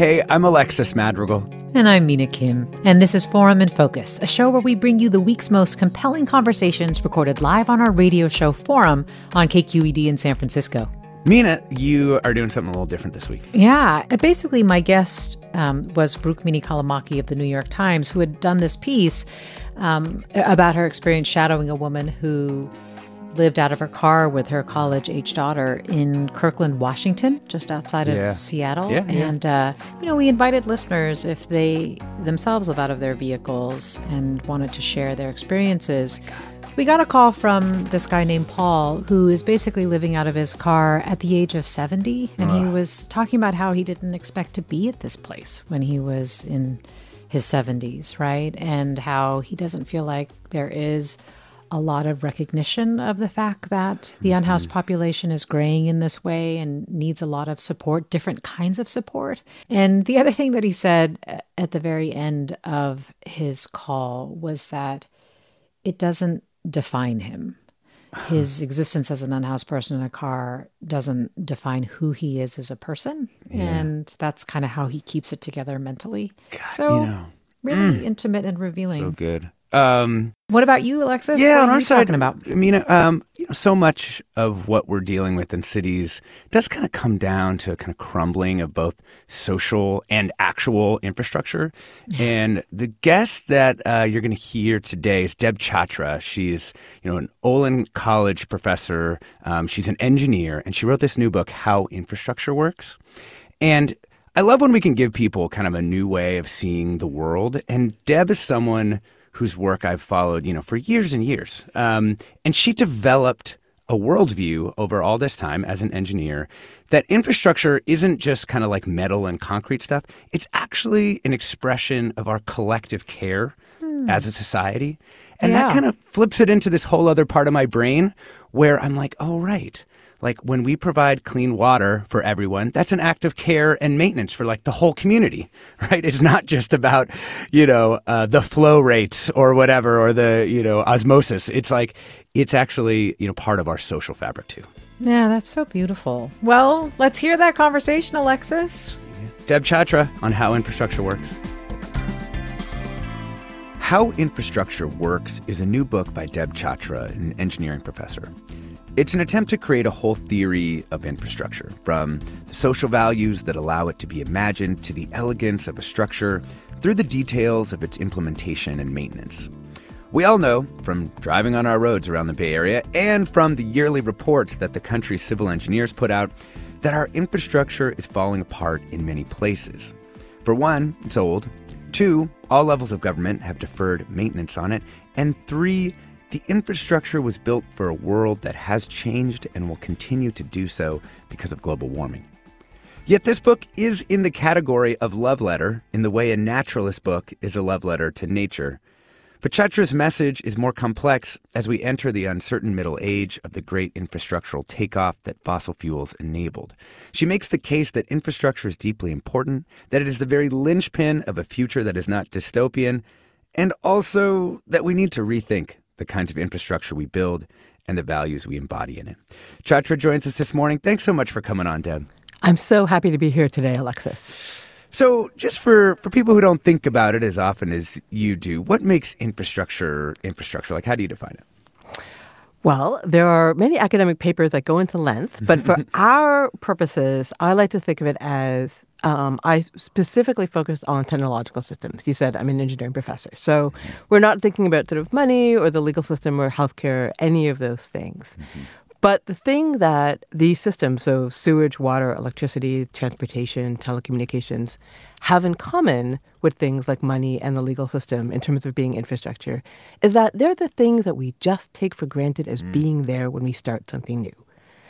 Hey, I'm Alexis Madrigal. And I'm Mina Kim. And this is Forum in Focus, a show where we bring you the week's most compelling conversations recorded live on our radio show Forum on KQED in San Francisco. Mina, you are doing something a little different this week. Yeah. Basically, my guest um, was Rukmini Callimachi of the New York Times, who had done this piece um, about her experience shadowing a woman who lived out of her car with her college age daughter in Kirkland, Washington, just outside of Yeah. Seattle. Yeah, yeah. and, uh, you know, we invited listeners if they themselves live out of their vehicles and wanted to share their experiences. We got a call from this guy named Paul, who is basically living out of his car at the age of 70. And he was talking about how he didn't expect to be at this place when he was in his 70s, right? And how he doesn't feel like there is a lot of recognition of the fact that the unhoused population is graying in this way and needs a lot of support, different kinds of support. And the other thing that he said uh, at the very end of his call was that it doesn't define him. His existence as an unhoused person in a car doesn't define who he is as a person. And that's kind of how he keeps it together mentally. so, you know, really intimate and revealing. so good. Um, What about you, Alexis? yeah, what on are our you side, talking about? I mean, um, you know, so much of what we're dealing with in cities does kind of come down to a kind of crumbling of both social and actual infrastructure. and the guest that uh, you're going to hear today is Deb Chachra. She's, you know, an Olin College professor. Um, she's an engineer, and she wrote this new book, How Infrastructure Works. And I love when we can give people kind of a new way of seeing the world. And Deb is someone whose work I've followed, you know, for years and years. Um, and she developed a worldview over all this time as an engineer that infrastructure isn't just kind of like metal and concrete stuff. It's actually an expression of our collective care as a society. And that kind of flips it into this whole other part of my brain where I'm like, oh, right. Like when we provide clean water for everyone, that's an act of care and maintenance for like the whole community, right? It's not just about, you know, uh, the flow rates or whatever or the, you know, osmosis. It's like, it's actually, you know, part of our social fabric too. Yeah, that's so beautiful. Well, let's hear that conversation, Alexis. Deb Chachra on how infrastructure works. How Infrastructure Works is a new book by Deb Chachra, an engineering professor. It's an attempt to create a whole theory of infrastructure, from the social values that allow it to be imagined to the elegance of a structure through the details of its implementation and maintenance. We all know from driving on our roads around the Bay Area and from the yearly reports that the country's civil engineers put out that our infrastructure is falling apart in many places. For one, it's old. Two, all levels of government have deferred maintenance on it. And three, the infrastructure was built for a world that has changed and will continue to do so because of global warming. Yet this book is in the category of love letter in the way a naturalist book is a love letter to nature. But Chachra's message is more complex as we enter the uncertain middle age of the great infrastructural takeoff that fossil fuels enabled. She makes the case that infrastructure is deeply important, that it is the very linchpin of a future that is not dystopian, and also that we need to rethink the kinds of infrastructure we build and the values we embody in it. Chachra joins us this morning. Thanks so much for coming on, Deb. I'm so happy to be here today, Alexis. So, just for, for people who don't think about it as often as you do, what makes infrastructure infrastructure? Like, how do you define it? Well, there are many academic papers that go into length, but for our purposes, I like to think of it as um, I specifically focused on technological systems. You said I'm an engineering professor. So we're not thinking about sort of money or the legal system or healthcare, or any of those things. Mm-hmm. But the thing that these systems, so sewage, water, electricity, transportation, telecommunications, have in common with things like money and the legal system in terms of being infrastructure is that they're the things that we just take for granted as mm. being there when we start something new.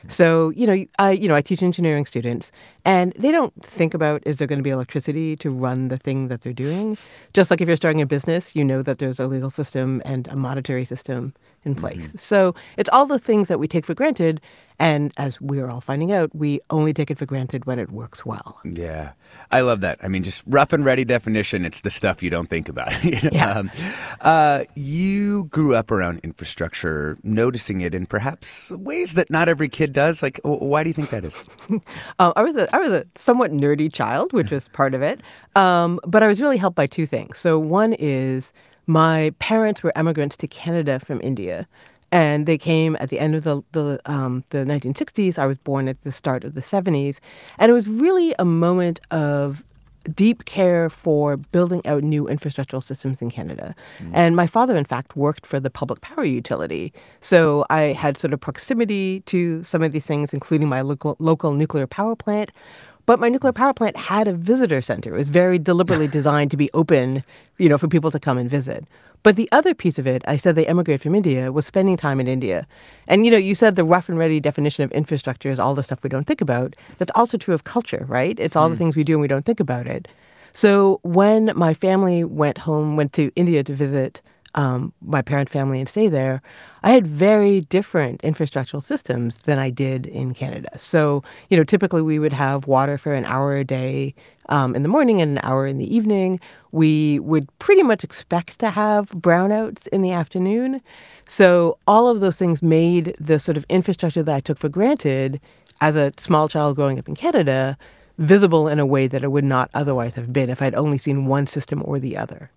So, you know, I you know, I teach engineering students and they don't think about is there going to be electricity to run the thing that they're doing? Just like if you're starting a business, you know that there's a legal system and a monetary system in place. Mm-hmm. So it's all the things that we take for granted. And as we are all finding out, we only take it for granted when it works well. Yeah. I love that. I mean, just rough and ready definition, it's the stuff you don't think about. you know? yeah. Um, uh, you grew up around infrastructure, noticing it in perhaps ways that not every kid does. Like, why do you think that is? uh, I, was a, I was a somewhat nerdy child, which was part of it. Um, but I was really helped by two things. So one is my parents were immigrants to Canada from India, and they came at the end of the the, um, the 1960s. I was born at the start of the 70s, and it was really a moment of deep care for building out new infrastructural systems in Canada. Mm. And my father, in fact, worked for the public power utility. So I had sort of proximity to some of these things, including my local, local nuclear power plant, but my nuclear power plant had a visitor center. It was very deliberately designed to be open, you know, for people to come and visit. But the other piece of it, I said they emigrated from India, was spending time in India. And you know, you said the rough and ready definition of infrastructure is all the stuff we don't think about. That's also true of culture, right? It's all mm. the things we do and we don't think about it. So when my family went home, went to India to visit um, my parent family and stay there, I had very different infrastructural systems than I did in Canada. So, you know, typically we would have water for an hour a day um, in the morning and an hour in the evening. We would pretty much expect to have brownouts in the afternoon. So, all of those things made the sort of infrastructure that I took for granted as a small child growing up in Canada visible in a way that it would not otherwise have been if I'd only seen one system or the other.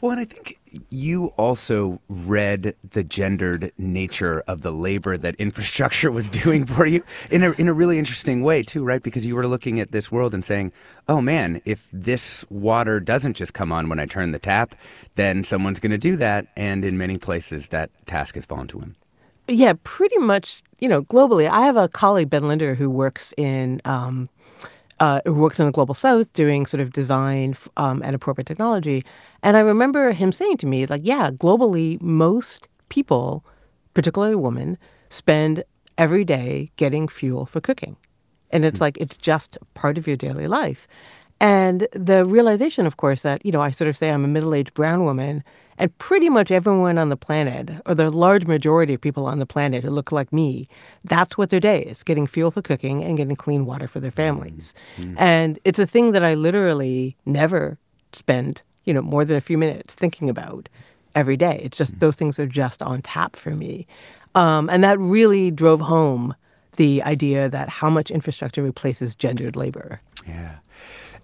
Well, and I think you also read the gendered nature of the labor that infrastructure was doing for you in a in a really interesting way too, right? Because you were looking at this world and saying, "Oh man, if this water doesn't just come on when I turn the tap, then someone's going to do that." And in many places, that task has fallen to him. Yeah, pretty much. You know, globally, I have a colleague Ben Linder who works in. Um, uh, who works in the global south doing sort of design um, and appropriate technology. And I remember him saying to me, like, yeah, globally, most people, particularly women, spend every day getting fuel for cooking. And it's mm-hmm. like, it's just part of your daily life. And the realization, of course, that, you know, I sort of say I'm a middle aged brown woman, and pretty much everyone on the planet, or the large majority of people on the planet who look like me, that's what their day is getting fuel for cooking and getting clean water for their families. Mm-hmm. And it's a thing that I literally never spend you know, more than a few minutes thinking about every day. It's just mm. those things are just on tap for me. Um, and that really drove home the idea that how much infrastructure replaces gendered labor. Yeah.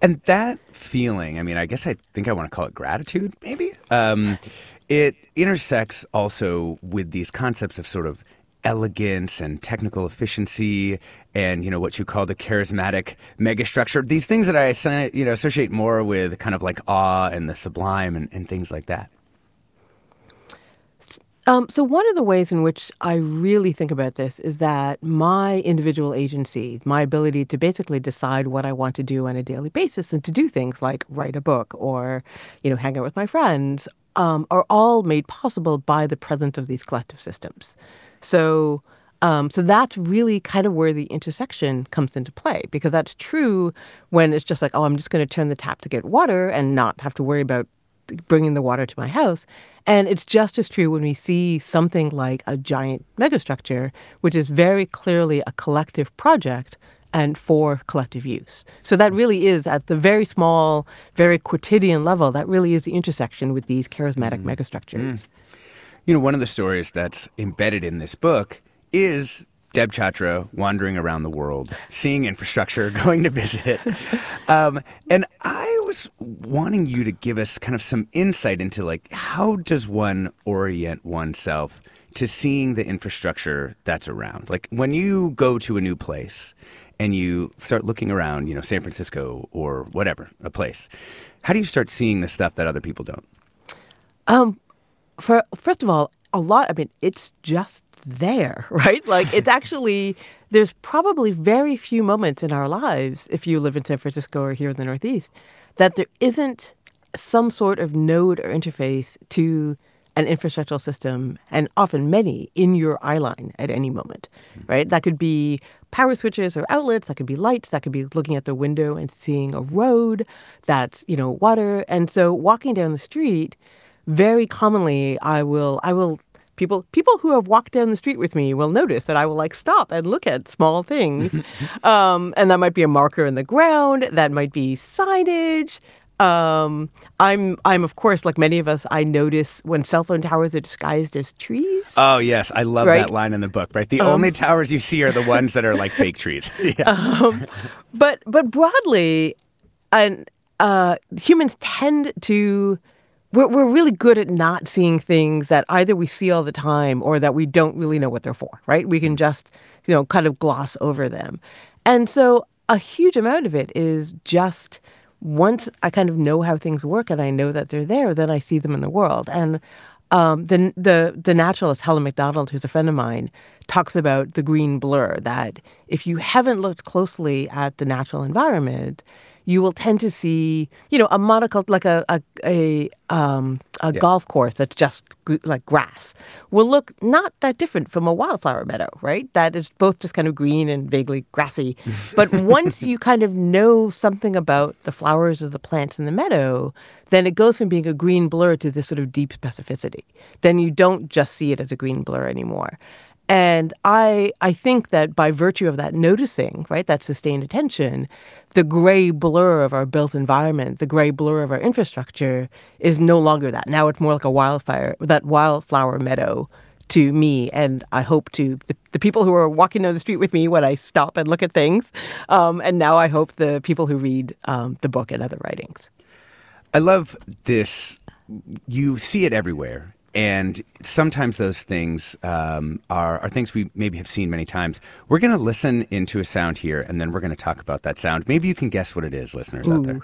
And that feeling, I mean, I guess I think I want to call it gratitude, maybe. Um, it intersects also with these concepts of sort of elegance and technical efficiency and you know what you call the charismatic megastructure these things that i you know associate more with kind of like awe and the sublime and, and things like that um, so one of the ways in which I really think about this is that my individual agency, my ability to basically decide what I want to do on a daily basis and to do things like write a book or, you know, hang out with my friends, um, are all made possible by the presence of these collective systems. So, um, so that's really kind of where the intersection comes into play because that's true when it's just like, oh, I'm just going to turn the tap to get water and not have to worry about bringing the water to my house. And it's just as true when we see something like a giant megastructure, which is very clearly a collective project and for collective use. So that really is at the very small, very quotidian level, that really is the intersection with these charismatic mm. megastructures. Mm. You know, one of the stories that's embedded in this book is Deb Chachra, wandering around the world, seeing infrastructure, going to visit it. Um, and I was wanting you to give us kind of some insight into like how does one orient oneself to seeing the infrastructure that's around? Like when you go to a new place and you start looking around, you know, San Francisco or whatever, a place, how do you start seeing the stuff that other people don't? Um, for first of all, a lot. I mean, it's just there, right? Like it's actually there's probably very few moments in our lives, if you live in San Francisco or here in the Northeast, that there isn't some sort of node or interface to an infrastructural system, and often many in your eye line at any moment, hmm. right? That could be power switches or outlets, that could be lights, that could be looking at the window and seeing a road, that's, you know, water. And so walking down the street, very commonly I will I will people people who have walked down the street with me will notice that I will like stop and look at small things, um, and that might be a marker in the ground, that might be signage. Um, I'm I'm of course like many of us. I notice when cell phone towers are disguised as trees. Oh yes, I love Right? that line in the book. Right, the only towers you see are the ones that are like fake trees. yeah. um, but but broadly, and uh, humans tend to we're we're really good at not seeing things that either we see all the time or that we don't really know what they're for. Right? We can just you know kind of gloss over them, and so a huge amount of it is just once I kind of know how things work and I know that they're there, then I see them in the world. And um, the the the naturalist Helen Macdonald, who's a friend of mine, talks about the green blur. That if you haven't looked closely at the natural environment, you will tend to see, you know, a monocult like a a a, um, a golf course that's just like grass will look not that different from a wildflower meadow, right? That is both just kind of green and vaguely grassy. But once you kind of know something about the flowers of the plants in the meadow, then it goes from being a green blur to this sort of deep specificity. Then you don't just see it as a green blur anymore. And I I think that by virtue of that noticing, right, that sustained attention, the gray blur of our built environment, the gray blur of our infrastructure is no longer that. Now it's more like a wildfire, that wildflower meadow to me, and I hope to the, the people who are walking down the street with me when I stop and look at things. Um, and now I hope the people who read um, the book and other writings. I love this. You see it everywhere. And sometimes those things um, are, are things we maybe have seen many times. We're going to listen into a sound here, and then we're going to talk about that sound. Maybe you can guess what it is, listeners out there.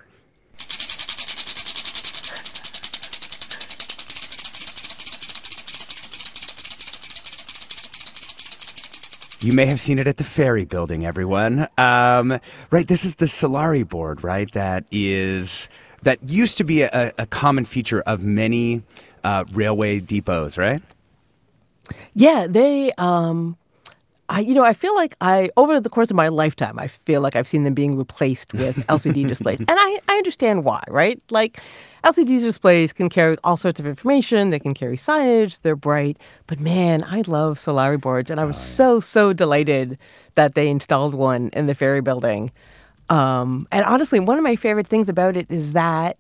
You may have seen it at the ferry building, everyone. Um, right, this is the Solari board, right? That is that used to be a, a common feature of many uh, railway depots, right? Yeah, they. Um, I, you know, I feel like I over the course of my lifetime, I feel like I've seen them being replaced with LCD displays, and I, I understand why, right? Like, LCD displays can carry all sorts of information. They can carry signage. They're bright, but man, I love Solari boards, and I was so so delighted that they installed one in the ferry building. Um, and honestly, one of my favorite things about it is that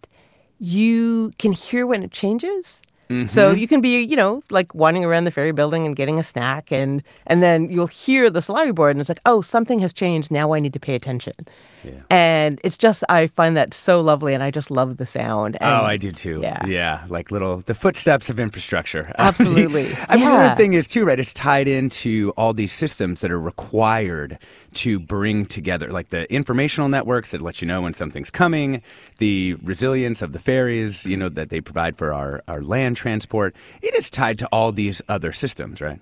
you can hear when it changes. So mm-hmm. you can be, you know, like wandering around the ferry building and getting a snack, and and then you'll hear the Solari board, and it's like, oh, something has changed. Now I need to pay attention. And it's just, I find that so lovely, and I just love the sound. Oh, and, oh, I do too. Yeah. yeah, like little the footsteps of infrastructure. Absolutely. I mean, the other thing is too, right? It's tied into all these systems that are required to bring together, like the informational networks that let you know when something's coming, the resilience of the ferries, you know, that they provide for our our land transport. It is tied to all these other systems, right?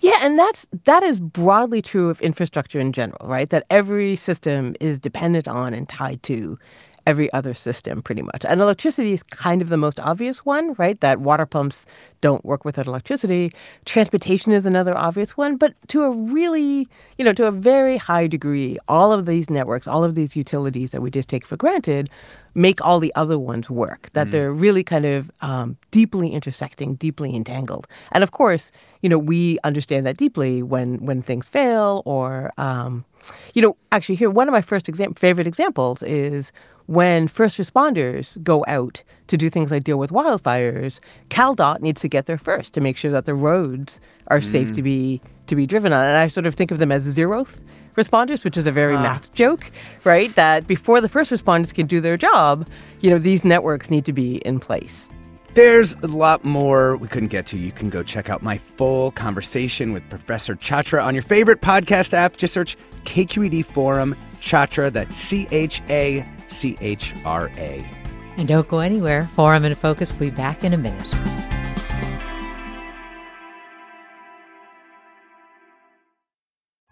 Yeah, and that's that is broadly true of infrastructure in general, right? That every system is dependent on and tied to every other system pretty much. And electricity is kind of the most obvious one, right? That water pumps don't work without electricity. Transportation is another obvious one, but to a really, you know, to a very high degree, all of these networks, all of these utilities that we just take for granted make all the other ones work, that they're really kind of um, deeply intersecting, deeply entangled. And of course, you know, we understand that deeply when when things fail or, um, you know, actually here, one of my first exam- favorite examples is when first responders go out to do things like deal with wildfires, CalDOT needs to get there first to make sure that the roads are safe to be to be driven on. And I sort of think of them as zeroth responders, which is a very uh. math joke, right? That before the first responders can do their job, you know, these networks need to be in place. There's a lot more we couldn't get to. You can go check out my full conversation with Professor Chachra on your favorite podcast app. Just search KQED Forum Chachra. That's C H A C H R A. And don't go anywhere. Forum and Focus will be back in a minute.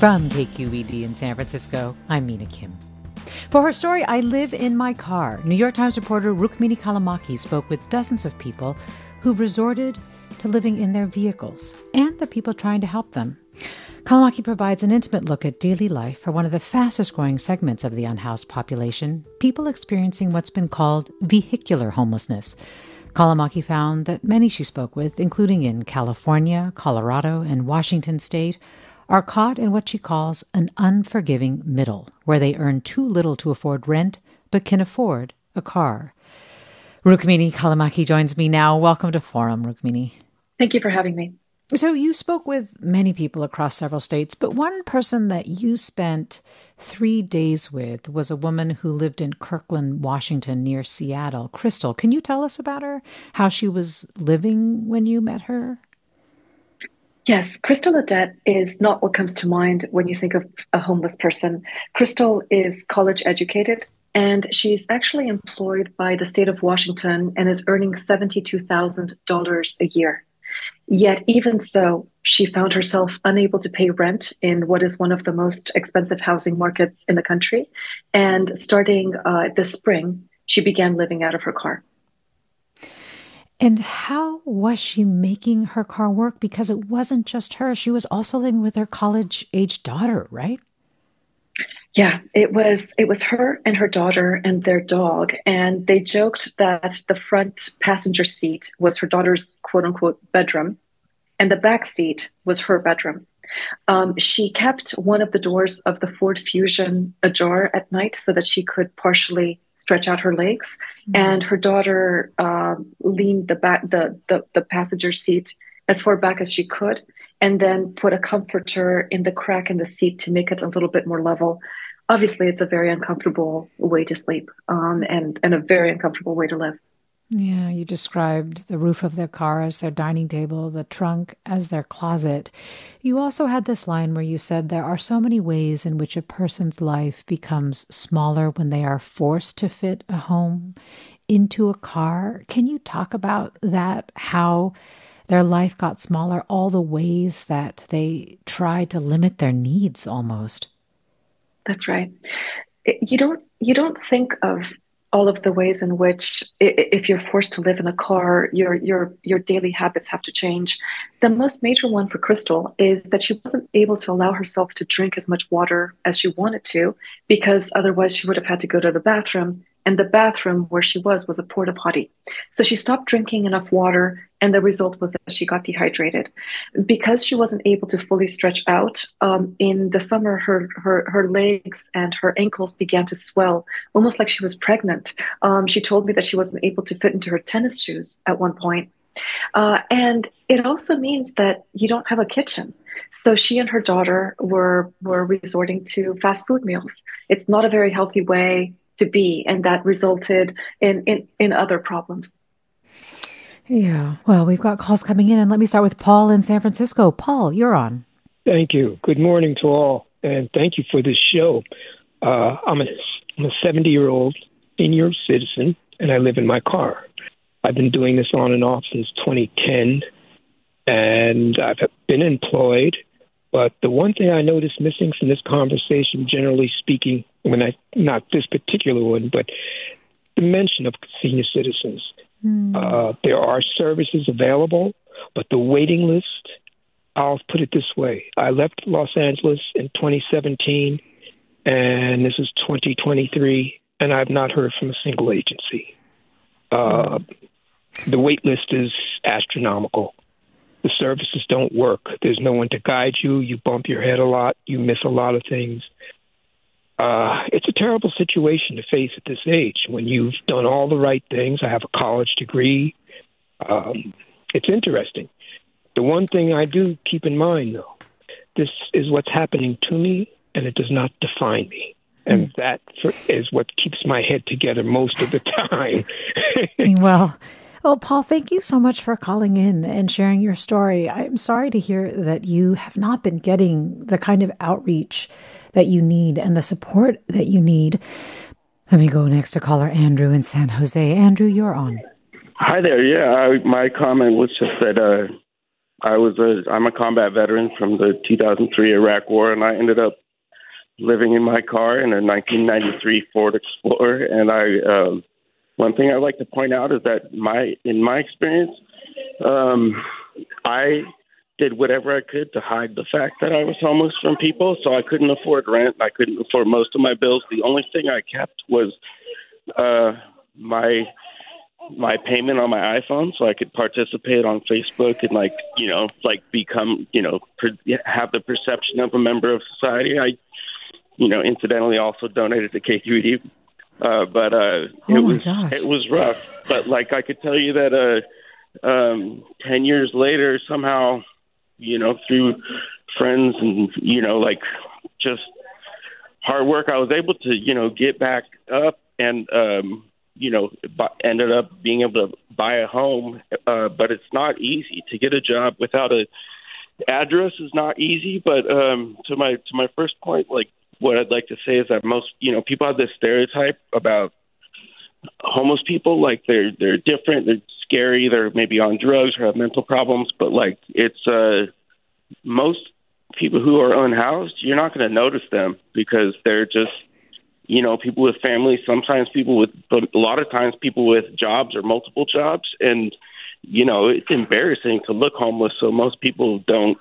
From KQED in San Francisco, I'm Mina Kim. For her story, I Live in My Car, New York Times reporter Rukmini Callimachi spoke with dozens of people who've resorted to living in their vehicles and the people trying to help them. Callimachi provides an intimate look at daily life for one of the fastest growing segments of the unhoused population, people experiencing what's been called vehicular homelessness. Callimachi found that many she spoke with, including in California, Colorado, and Washington state, are caught in what she calls an unforgiving middle, where they earn too little to afford rent but can afford a car. Rukmini Callimachi joins me now. Welcome to Forum, Rukmini. Thank you for having me. So, you spoke with many people across several states, but one person that you spent three days with was a woman who lived in Kirkland, Washington, near Seattle. Crystal, can you tell us about her? How she was living when you met her? Yes, Crystal Audette is not what comes to mind when you think of a homeless person. Crystal is college educated and she's actually employed by the state of Washington and is earning $72,000 a year. Yet, even so, she found herself unable to pay rent in what is one of the most expensive housing markets in the country. And starting uh, this spring, she began living out of her car. And how was she making her car work? Because it wasn't just her, she was also living with her college age daughter, right? Yeah, it was it was her and her daughter and their dog and they joked that the front passenger seat was her daughter's quote unquote bedroom and the back seat was her bedroom. Um, she kept one of the doors of the Ford Fusion ajar at night so that she could partially stretch out her legs, mm-hmm. and her daughter uh, leaned the back the, the the passenger seat as far back as she could, and then put a comforter in the crack in the seat to make it a little bit more level. Obviously, it's a very uncomfortable way to sleep, um, and and a very uncomfortable way to live. Yeah, you described the roof of their car as their dining table, the trunk as their closet. You also had this line where you said there are so many ways in which a person's life becomes smaller when they are forced to fit a home into a car. Can you talk about that? How their life got smaller, all the ways that they tried to limit their needs almost. That's right. You don't you don't think of all of the ways in which if you're forced to live in a car your your your daily habits have to change. The most major one for crystal is that she wasn't able to allow herself to drink as much water as she wanted to because otherwise she would have had to go to the bathroom and the bathroom where she was was a porta potty. So she stopped drinking enough water, and the result was that she got dehydrated. Because she wasn't able to fully stretch out, um, in the summer, her, her, her legs and her ankles began to swell, almost like she was pregnant. Um, she told me that she wasn't able to fit into her tennis shoes at one point. Uh, and it also means that you don't have a kitchen. So she and her daughter were were resorting to fast food meals. It's not a very healthy way to be, and that resulted in in, in other problems. Yeah. Well, we've got calls coming in, and let me start with Paul in San Francisco. Paul, you're on. Thank you. Good morning to all, and thank you for this show. Uh, I'm a I'm a 70 year old senior citizen, and I live in my car. I've been doing this on and off since 2010, and I've been employed. But the one thing I noticed missing from this conversation, generally speaking, when I not this particular one, but the mention of senior citizens. Mm. Uh, there are services available, but the waiting list. I'll put it this way: I left Los Angeles in 2017, and this is 2023, and I've not heard from a single agency. Uh, the wait list is astronomical. The services don't work. There's no one to guide you. You bump your head a lot. You miss a lot of things. Uh, it's a terrible situation to face at this age when you've done all the right things. I have a college degree. Um, it's interesting. The one thing I do keep in mind, though, this is what's happening to me, and it does not define me. And hmm. that is what keeps my head together most of the time. well, well, Paul, thank you so much for calling in and sharing your story. I'm sorry to hear that you have not been getting the kind of outreach that you need and the support that you need. Let me go next to caller Andrew in San Jose. Andrew, you're on. Hi there. Yeah, I, my comment was just that uh, I was a I'm a combat veteran from the 2003 Iraq War, and I ended up living in my car in a 1993 Ford Explorer, and I. Um, one thing I'd like to point out is that my in my experience, um, I did whatever I could to hide the fact that I was homeless from people. So I couldn't afford rent. I couldn't afford most of my bills. The only thing I kept was uh, my my payment on my iPhone, so I could participate on Facebook and like you know like become you know per, have the perception of a member of society. I you know incidentally also donated to KQED uh, but uh, oh it was gosh. it was rough. But like I could tell you that uh, um, ten years later, somehow, you know, through friends and you know, like just hard work, I was able to you know get back up and um, you know ended up being able to buy a home. Uh, but it's not easy to get a job without a address is not easy. But um, to my to my first point, like what I'd like to say is that most, you know, people have this stereotype about homeless people, like they're they're different, they're scary, they're maybe on drugs or have mental problems, but like it's uh most people who are unhoused, you're not going to notice them because they're just you know people with families sometimes people with a lot of times people with jobs or multiple jobs and you know it's embarrassing to look homeless so most people don't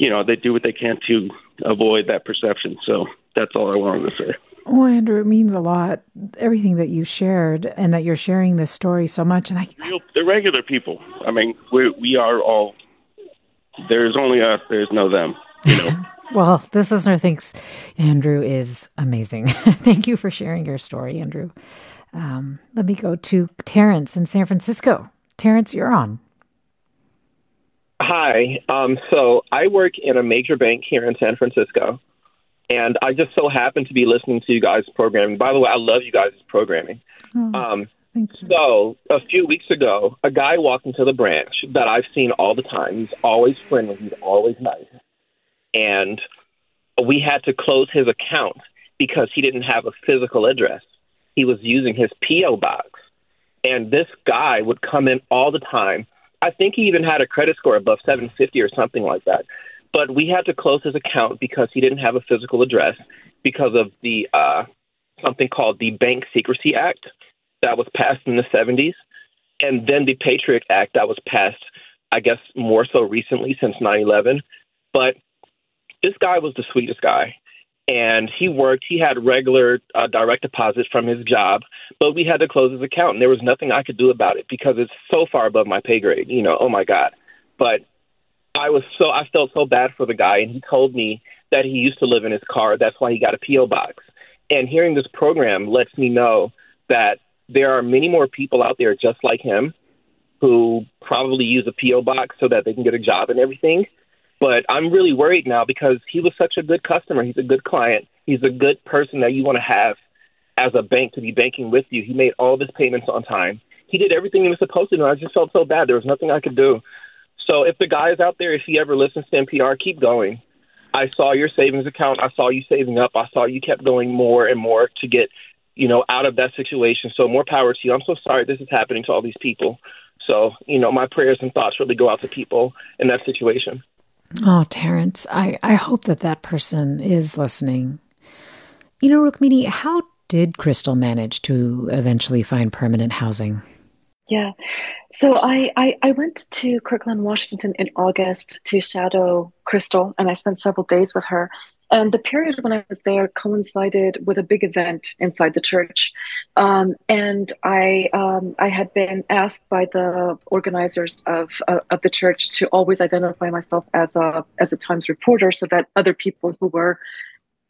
you know, they do what they can to avoid that perception. So that's all I wanted to say. Oh, Andrew, it means a lot. Everything that you shared, and that you're sharing this story so much. And I, the regular people. I mean, we we are all. There's only us. There's no them. You know. well, this listener thinks Andrew is amazing. Thank you for sharing your story, Andrew. Um, let me go to Terrence in San Francisco. Terrence, you're on. Hi. Um, so I work in a major bank here in San Francisco, and I just so happen to be listening to you guys' programming. By the way, I love you guys' programming. Oh, um, thank you. So a few weeks ago, a guy walked into the branch that I've seen all the time. He's always friendly. He's always nice, and we had to close his account because he didn't have a physical address. He was using his PO box, and this guy would come in all the time I think he even had a credit score above 750 or something like that. But we had to close his account because he didn't have a physical address because of the uh, something called the Bank Secrecy Act that was passed in the 70s, and then the Patriot Act that was passed, I guess, more so recently since 9/11. But this guy was the sweetest guy and he worked. He had regular uh, direct deposits from his job, but we had to close his account, and there was nothing I could do about it because it's so far above my pay grade. You know, oh my god! But I was so I felt so bad for the guy, and he told me that he used to live in his car. That's why he got a PO box. And hearing this program lets me know that there are many more people out there just like him who probably use a PO box so that they can get a job and everything. But I'm really worried now because he was such a good customer. He's a good client. He's a good person that you want to have as a bank to be banking with you. He made all of his payments on time. he did everything he was supposed to do. I just felt so bad. There was nothing I could do. So if the guy is out there, if he ever listens to NPR, keep going. I saw your savings account. I saw you saving up. I saw you kept going more and more to get, you know, out of that situation. So more power to you. I'm so sorry this is happening to all these people. So, you know, my prayers and thoughts really go out to people in that situation. Oh, Terrence, I, I hope that that person is listening. You know, Rukmini, how did Crystal manage to eventually find permanent housing? Yeah. So I, I, I, went to Kirkland, Washington in August to shadow Crystal, and I spent several days with her. And the period when I was there coincided with a big event inside the church. Um, and I, um, I had been asked by the organizers of, uh, of the church to always identify myself as a, as a Times reporter so that other people who were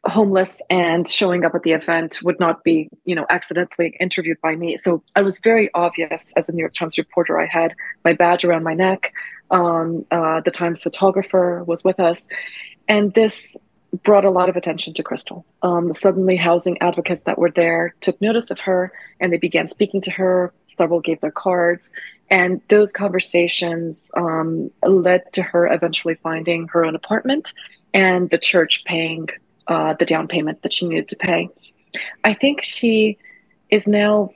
homeless and showing up at the event would not be, you know, accidentally interviewed by me. So I was very obvious as a New York Times reporter. I had my badge around my neck. Um, uh, the Times photographer was with us, and this brought a lot of attention to Crystal. Um, suddenly, housing advocates that were there took notice of her, and they began speaking to her. Several gave their cards, and those conversations um, led to her eventually finding her own apartment and the church paying uh, the down payment that she needed to pay. I think she is now,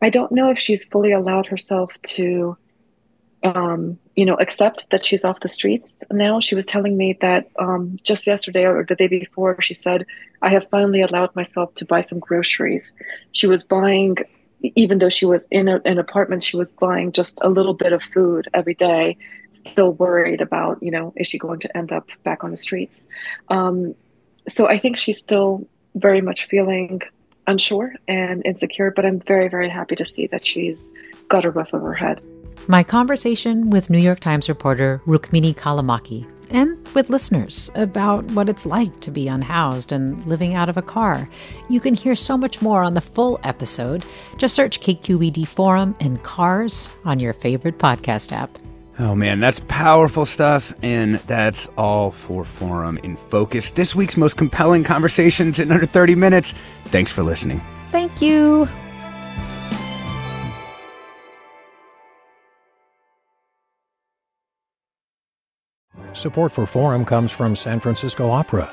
I don't know if she's fully allowed herself to, um, you know, accept that she's off the streets now. She was telling me that um, just yesterday or the day before, she said, I have finally allowed myself to buy some groceries. She was buying even though she was in a, an apartment, she was buying just a little bit of food every day, still worried about, you know, is she going to end up back on the streets? Um, so I think she's still very much feeling unsure and insecure, but I'm very, very happy to see that she's got her roof over her head. My conversation with New York Times reporter Rukmini Callimachi and with listeners about what it's like to be unhoused and living out of a car. You can hear so much more on the full episode. Just search KQED Forum and Cars on your favorite podcast app. Oh man, that's powerful stuff, and that's all for Forum in Focus. This week's most compelling conversations in under 30 minutes. Thanks for listening. Thank you. Support for Forum comes from San Francisco Opera.